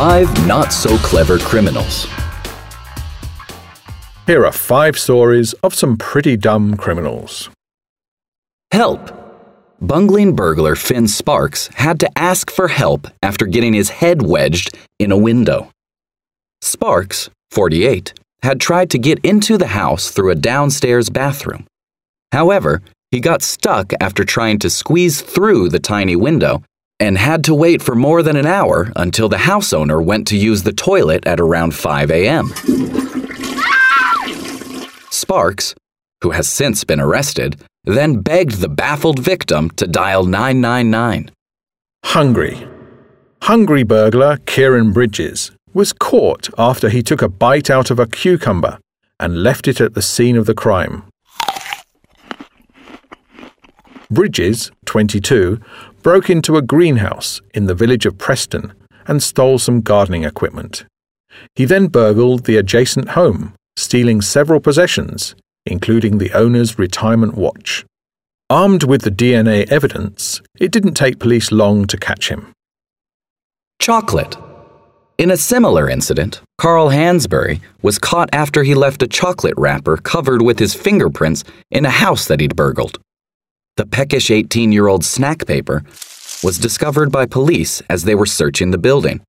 five not so clever criminals. Here are five stories of some pretty dumb criminals. Help! Bungling burglar Finn Sparks had to ask for help after getting his head wedged in a window. Sparks, 48, had tried to get into the house through a downstairs bathroom. However, he got stuck after trying to squeeze through the tiny window and had to wait for more than an hour until the house owner went to use the toilet at around 5 a.m. Sparks, who has since been arrested, then begged the baffled victim to dial 999. Hungry. Hungry burglar Kieran Bridges was caught after he took a bite out of a cucumber and left it at the scene of the crime. Bridges, 22, broke into a greenhouse in the village of Preston and stole some gardening equipment. He then burgled the adjacent home, stealing several possessions, including the owner's retirement watch. Armed with the DNA evidence, it didn't take police long to catch him. Chocolate. In a similar incident, Carl Hansbury was caught after he left a chocolate wrapper covered with his fingerprints in a house that he'd burgled. The peckish 18 year old snack paper was discovered by police as they were searching the building.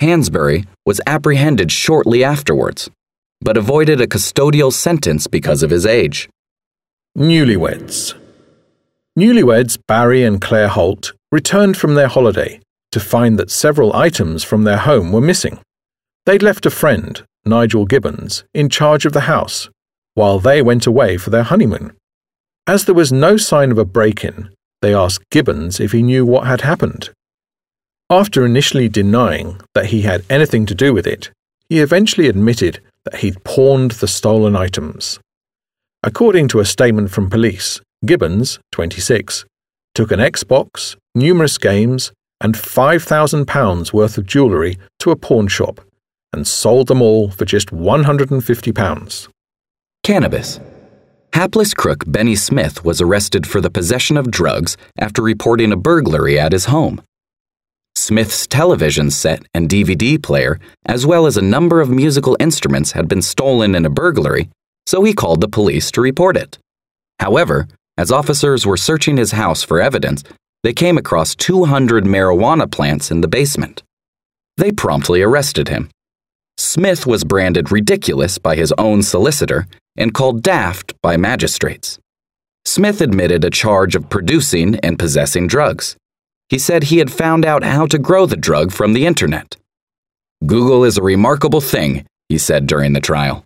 Hansbury was apprehended shortly afterwards, but avoided a custodial sentence because of his age. Newlyweds. Newlyweds Barry and Claire Holt returned from their holiday to find that several items from their home were missing. They'd left a friend, Nigel Gibbons, in charge of the house while they went away for their honeymoon. As there was no sign of a break in, they asked Gibbons if he knew what had happened. After initially denying that he had anything to do with it, he eventually admitted that he'd pawned the stolen items. According to a statement from police, Gibbons, 26, took an Xbox, numerous games, and £5,000 worth of jewellery to a pawn shop and sold them all for just £150. Cannabis. Hapless crook Benny Smith was arrested for the possession of drugs after reporting a burglary at his home. Smith's television set and DVD player, as well as a number of musical instruments, had been stolen in a burglary, so he called the police to report it. However, as officers were searching his house for evidence, they came across 200 marijuana plants in the basement. They promptly arrested him. Smith was branded ridiculous by his own solicitor and called daft by magistrates. Smith admitted a charge of producing and possessing drugs. He said he had found out how to grow the drug from the internet. Google is a remarkable thing, he said during the trial.